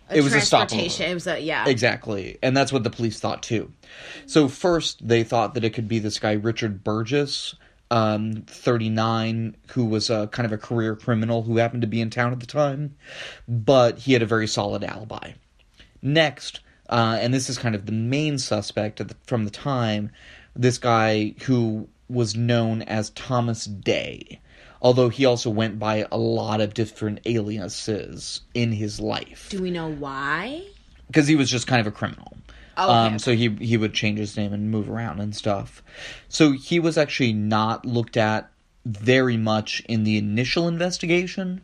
a It was a transportation. It was a yeah. Exactly. And that's what the police thought too. So first they thought that it could be this guy Richard Burgess, um, 39, who was a kind of a career criminal who happened to be in town at the time, but he had a very solid alibi. Next, uh, and this is kind of the main suspect the, from the time, this guy who was known as Thomas Day, although he also went by a lot of different aliases in his life Do we know why? because he was just kind of a criminal. Oh, okay, um, okay. So he he would change his name and move around and stuff. So he was actually not looked at very much in the initial investigation,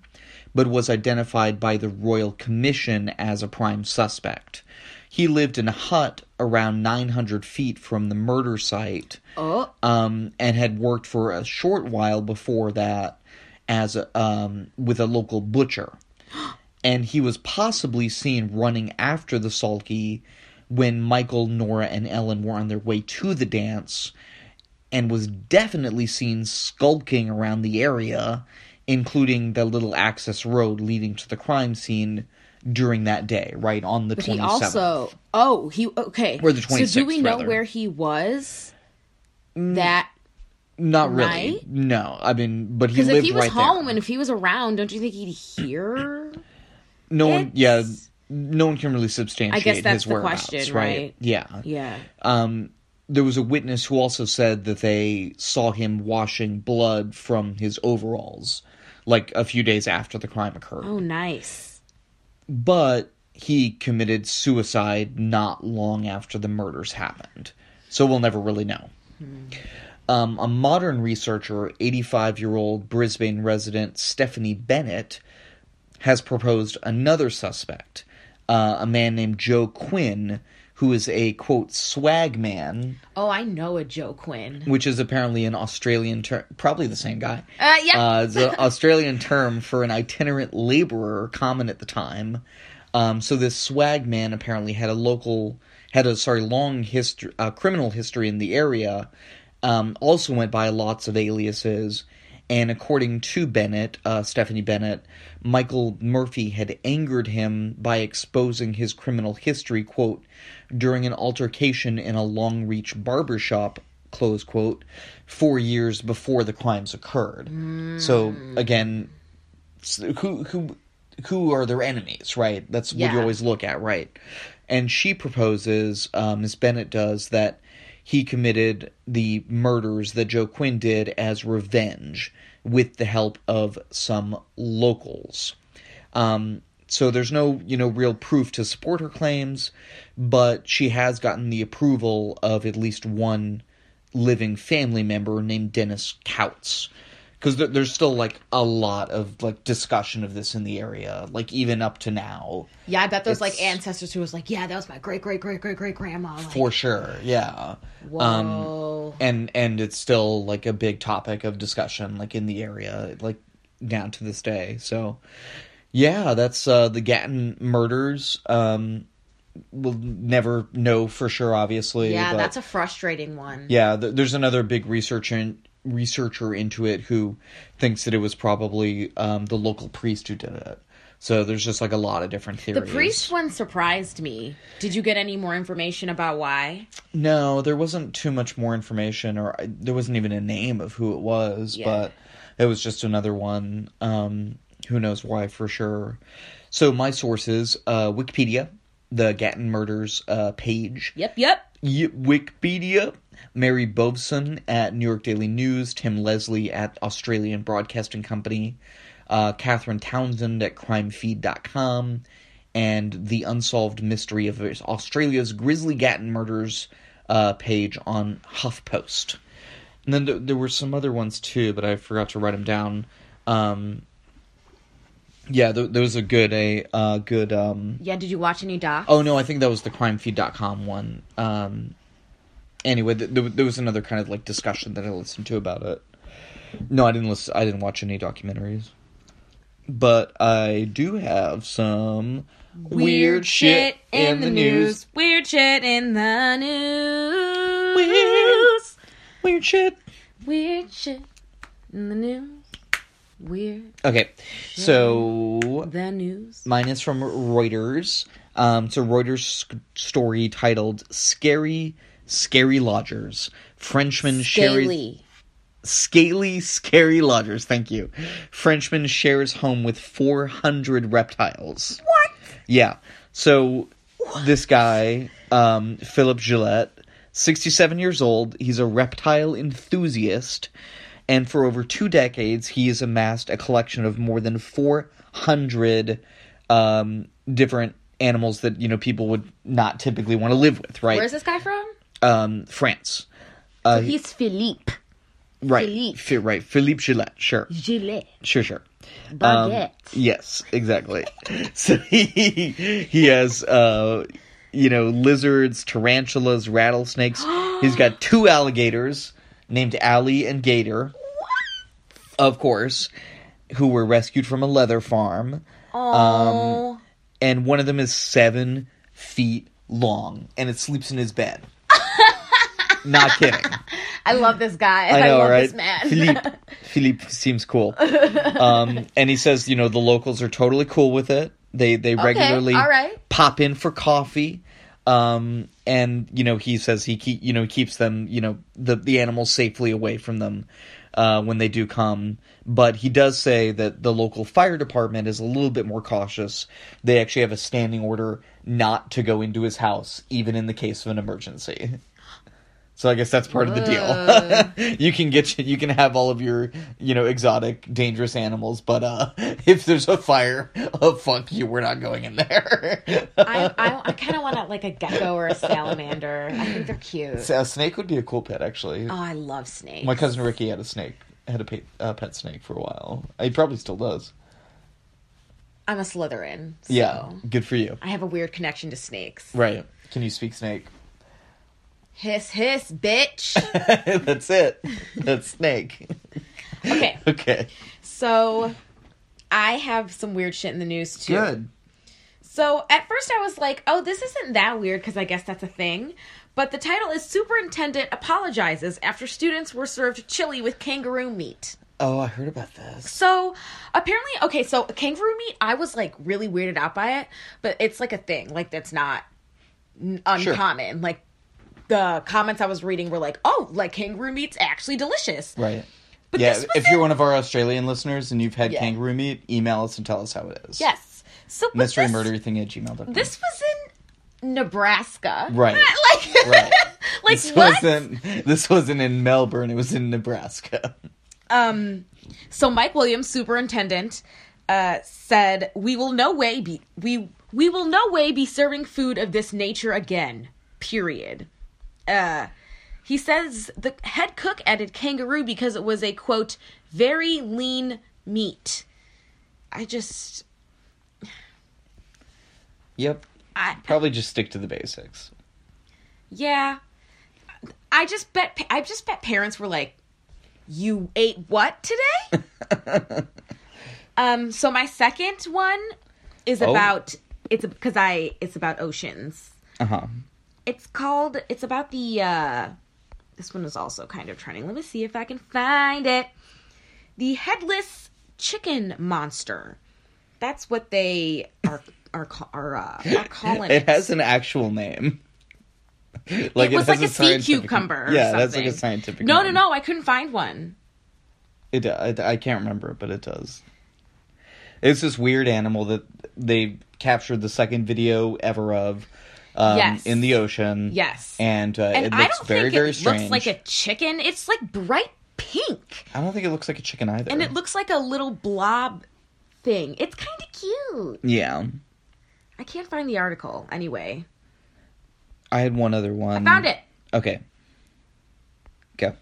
but was identified by the Royal Commission as a prime suspect. He lived in a hut around 900 feet from the murder site, Oh, um, and had worked for a short while before that as a, um, with a local butcher. *gasps* And he was possibly seen running after the sulky when Michael, Nora, and Ellen were on their way to the dance, and was definitely seen skulking around the area, including the little access road leading to the crime scene during that day, right on the but 27th. also oh he okay. Where the so do we know rather. Mm. where he was? That Not really. Right? No, I mean, but he because lived if he was right home there. and if he was around, don't you think he'd hear? *clears throat* no one yeah no one can really substantiate I guess that's his the question, right? right? yeah Yeah. um there was a witness who also said that they saw him washing blood from his overalls like a few days after the crime occurred Oh, nice. but he committed suicide not long after the murders happened. So we'll never really know. Um, a modern researcher, 85 year old Brisbane resident Stephanie Bennett, has proposed another suspect, uh, a man named Joe Quinn, who is a quote swag man, Oh, I know a Joe Quinn. which is apparently an Australian term, probably the same guy. Uh, yeah. Uh, it's an *laughs* Australian term for an itinerant laborer common at the time. Um, so this swag man apparently had a local, had a sorry long history, uh, criminal history in the area. Um, also went by lots of aliases, and according to Bennett, uh, Stephanie Bennett, Michael Murphy had angered him by exposing his criminal history, quote, during an altercation in a Longreach barbershop, close quote, four years before the crimes occurred. So again, who who who are their enemies, right? That's what you always look at, right? And she proposes, uh, Miss Bennett does, that he committed the murders that Joe Quinn did as revenge with the help of some locals. Um, so there's no, you know, real proof to support her claims, but she has gotten the approval of at least one living family member named Dennis Couts. Because there, there's still like a lot of like discussion of this in the area, like even up to now, Yeah, I bet there's like ancestors who was like, yeah, that was my great great great great great grandma. Like, for sure. Yeah. Um, whoa. and and it's still like a big topic of discussion like in the area like down to this day so yeah that's uh the gatton murders um we'll never know for sure obviously yeah, that's a frustrating one. yeah th- there's another big research in, researcher into it who thinks that it was probably um the local priest who did it so there's just like a lot of different theories. The priest one surprised me. Did you get any more information about why? No, there wasn't too much more information, or I, there wasn't even a name of who it was, Yeah. but it was just another one. Um, who knows why for sure? So my sources: uh, Wikipedia, the Gatton murders uh, page, Yep, yep. Wikipedia, Mary Bovsun at New York Daily News, Tim Leslie at Australian Broadcasting Company, uh, Catherine Townsend at CrimeFeed.com, and the Unsolved Mystery of Australia's Grizzly Gatton Murders uh, page on HuffPost. And then th- there were some other ones too, but I forgot to write them down. Um, yeah, th- there was a good a uh, good um, Yeah, did you watch any docs? Oh no, I think that was the crimefeed.com one. Um anyway, th- th- there was another kind of like discussion that I listened to about it. No, I didn't listen I didn't watch any documentaries. But I do have some weird, shit in the news. Weird shit in the news. Weird. Weird shit. Weird shit in the news. Weird Okay. So the news. Mine is from Reuters. Um, it's a Reuters sc- story titled "Scary, Scary Lodgers." Frenchman shares Scaly. scaly, scary lodgers. Thank you. Frenchman shares home with four hundred reptiles. What? Yeah. So this guy, um, Philip Gillet, sixty-seven years old. He's a reptile enthusiast. And for over two decades, he has amassed a collection of more than 400 um, different animals that you know people would not typically want to live with, right? Where's this guy from? Um, France, Uh, He's Philippe. right? Philippe. Fi- right, Philippe Gillet, sure, Gillet. sure, sure. Um, Baguette. yes, exactly. *laughs* so he he has uh, you know lizards, tarantulas, rattlesnakes. *gasps* He's got two alligators named Allie and Gator, of course, who were rescued from a leather farm. Oh. and one of them is seven feet long, and it sleeps in his bed. Not kidding. *laughs* I love this guy. I know, love right? this man. Philippe, *laughs* Philippe seems cool. Um, and he says, you know, the locals are totally cool with it. They they regularly all right. pop in for coffee. Um, and you know, he says he keep you know keeps them you know the the animals safely away from them uh, when they do come. But he does say that the local fire department is a little bit more cautious. They actually have a standing order not to go into his house, even in the case of an emergency. So I guess that's part of the deal. *laughs* you can get you can have all of your you know exotic dangerous animals, but uh, *laughs* if there's a fire, oh fuck you, we're not going in there. I, I, *laughs* I kind of want like a gecko or a salamander. I think they're cute. a snake would be a cool pet, actually. Oh, I love snakes. My cousin Ricky had a snake, had a pet, uh, pet snake for a while. He probably still does. I'm a Slytherin. So Yeah, good for you. I have a weird connection to snakes. Right? Can you speak snake? Hiss, hiss, bitch. *laughs* That's it. That's snake. Okay, *laughs* okay. so I have some weird shit in the news too. Good. So at first I was like, oh, this isn't that weird because I guess that's a thing. But the title is Superintendent Apologizes After Students Were Served Chili with Kangaroo Meat. Oh, I heard about this. So apparently, okay, so kangaroo meat, I was like really weirded out by it, but it's like a thing, like that's not n- uncommon. Like the comments I was reading were like, oh, like kangaroo meat's actually delicious. Right. But yeah, if you're one of our Australian listeners and you've had Yeah. kangaroo meat, email us and tell us how it is. Yes. So Mystery this, murder thing at gmail.com. This was in Nebraska. Right. *laughs* like, Right. *laughs* like this what? wasn't this wasn't in Melbourne, it was in Nebraska. Um, so Mike Williams, superintendent, uh, said, "We will no way be we we will no way be serving food of this nature again." Period. Uh, He says the head cook added kangaroo because it was a quote very lean meat. I just Yep. I Probably just stick to the basics. yeah. I just bet I just bet parents were like, "You ate what today?" *laughs* um. So my second one is Oh. about it's because I it's about oceans. Uh huh. It's called. It's about the. uh This one is also kind of trending. Let me see if I can find it. The headless chicken monster. That's what they are are are, uh, are *laughs* calling it. It has an actual name. like it was like a sea cucumber. Or Yeah, something. that's like a scientific. No, no, no. I couldn't find one. It, I, I can't remember, but it does. It's this weird animal that they captured the second video ever of um, Yes. in the ocean. Yes. And, uh, And it I looks don't very, think very it strange. looks like a chicken. It's like bright pink, I don't think it looks like a chicken either. and it looks like a little blob thing. It's kind of cute. Yeah. I can't find the article anyway. I had one other one. Found it. Okay. Go.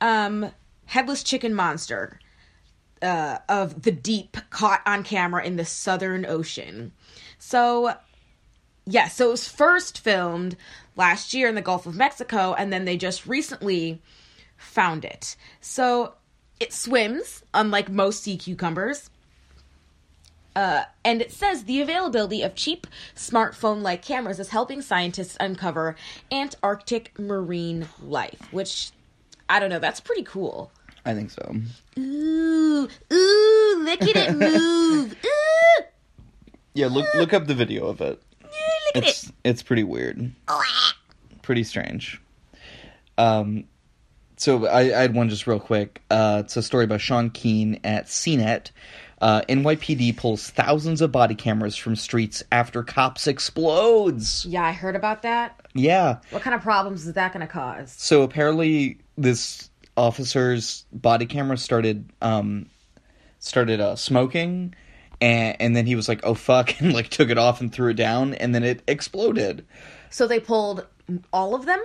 um headless chicken monster uh of the deep caught on camera in the southern ocean so yeah so it was first filmed last year in the gulf of mexico and then they just recently found it so it swims unlike most sea cucumbers uh, and it says the availability of cheap smartphone like cameras is helping scientists uncover Antarctic marine life, which I don't know, that's pretty cool. I think so. Ooh, ooh, look at it *laughs* move. Ooh, Yeah, look look up the video of it. It's it. it's pretty weird. Pretty strange. Um so I, I had one just real quick. Uh, it's a story by Sean Keane at CNET. Uh, NYPD pulls thousands of body cameras from streets after cops explodes. Yeah, I heard about that. Yeah. What kind of problems is that going to cause? So apparently, this officer's body camera started um, started uh, smoking, and and then he was like, "Oh fuck!" *laughs* and like took it off and threw it down, and then it exploded. So they pulled all of them?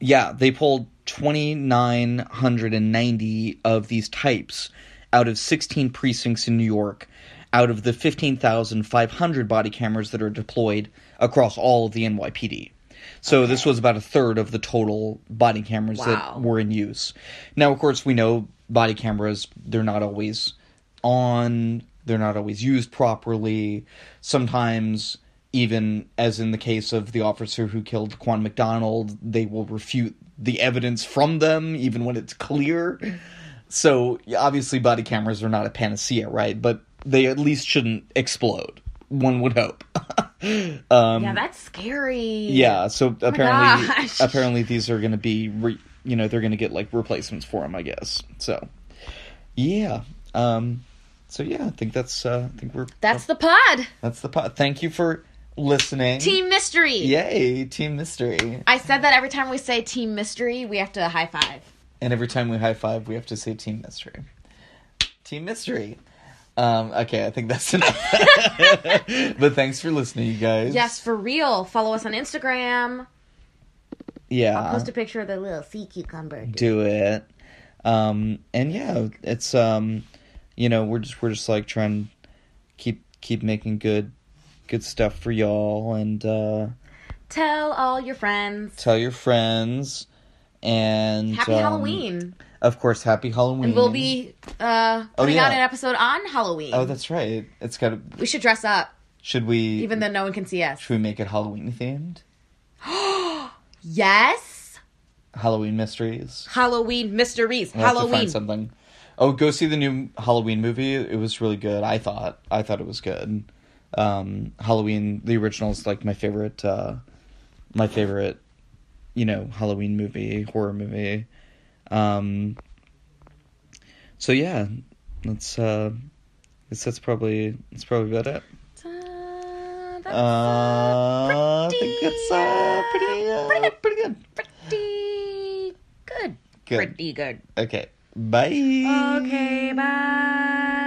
Yeah, they pulled twenty nine hundred and ninety of these types out of sixteen precincts in New York, out of the fifteen thousand five hundred body cameras that are deployed across all of the NYPD. So this was about a third of the total body cameras Wow. that were in use. Now, of course, we know body cameras, they're not always on, they're not always used properly. Sometimes, even as in the case of the officer who killed Quan McDonald, they will refute the evidence from them, even when it's clear. So, obviously, body cameras are not a panacea, right? But they at least shouldn't explode. One would hope. *laughs* um, Yeah, that's scary. yeah, so apparently, apparently these are going to be, re- you know, they're going to get like replacements for them, I guess. So, yeah, um, so yeah, I think that's, uh, I think we're That's the pod. that's the pod. Thank you for listening. Team Mystery. yay, team mystery. I said that every time we say Team Mystery, we have to high five. And every time we high five, we have to say team mystery. Team mystery. Um, okay, I think that's *laughs* enough. *laughs* but thanks for listening, you guys. Yes, for real. Follow us on Instagram. Yeah. Post a picture of the little sea cucumber. do it. Um, and yeah, it's um, you know, we're just we're just like trying to keep keep making good good stuff for y'all and uh Tell all your friends. tell your friends and Happy um, Halloween. Of course, happy Halloween. And we'll be uh, putting out yeah. an episode on Halloween. Oh, that's right. It's got to. we should dress up, Should we? even though no one can see us. Should we make it Halloween themed? *gasps* Yes. Halloween mysteries. Halloween mysteries. We'll Halloween. find something. Oh, go see the new Halloween movie. It was really good. I thought. I thought it was good. Um, Halloween, the original is like my favorite. Uh, my favorite, you know, Halloween movie, horror movie. Um, so yeah, that's. Uh, guess that's probably that's probably about it. That's Uh, I think that's uh, pretty, uh, pretty good. pretty good. pretty good. Good. Pretty good. Okay. Bye. Okay, bye.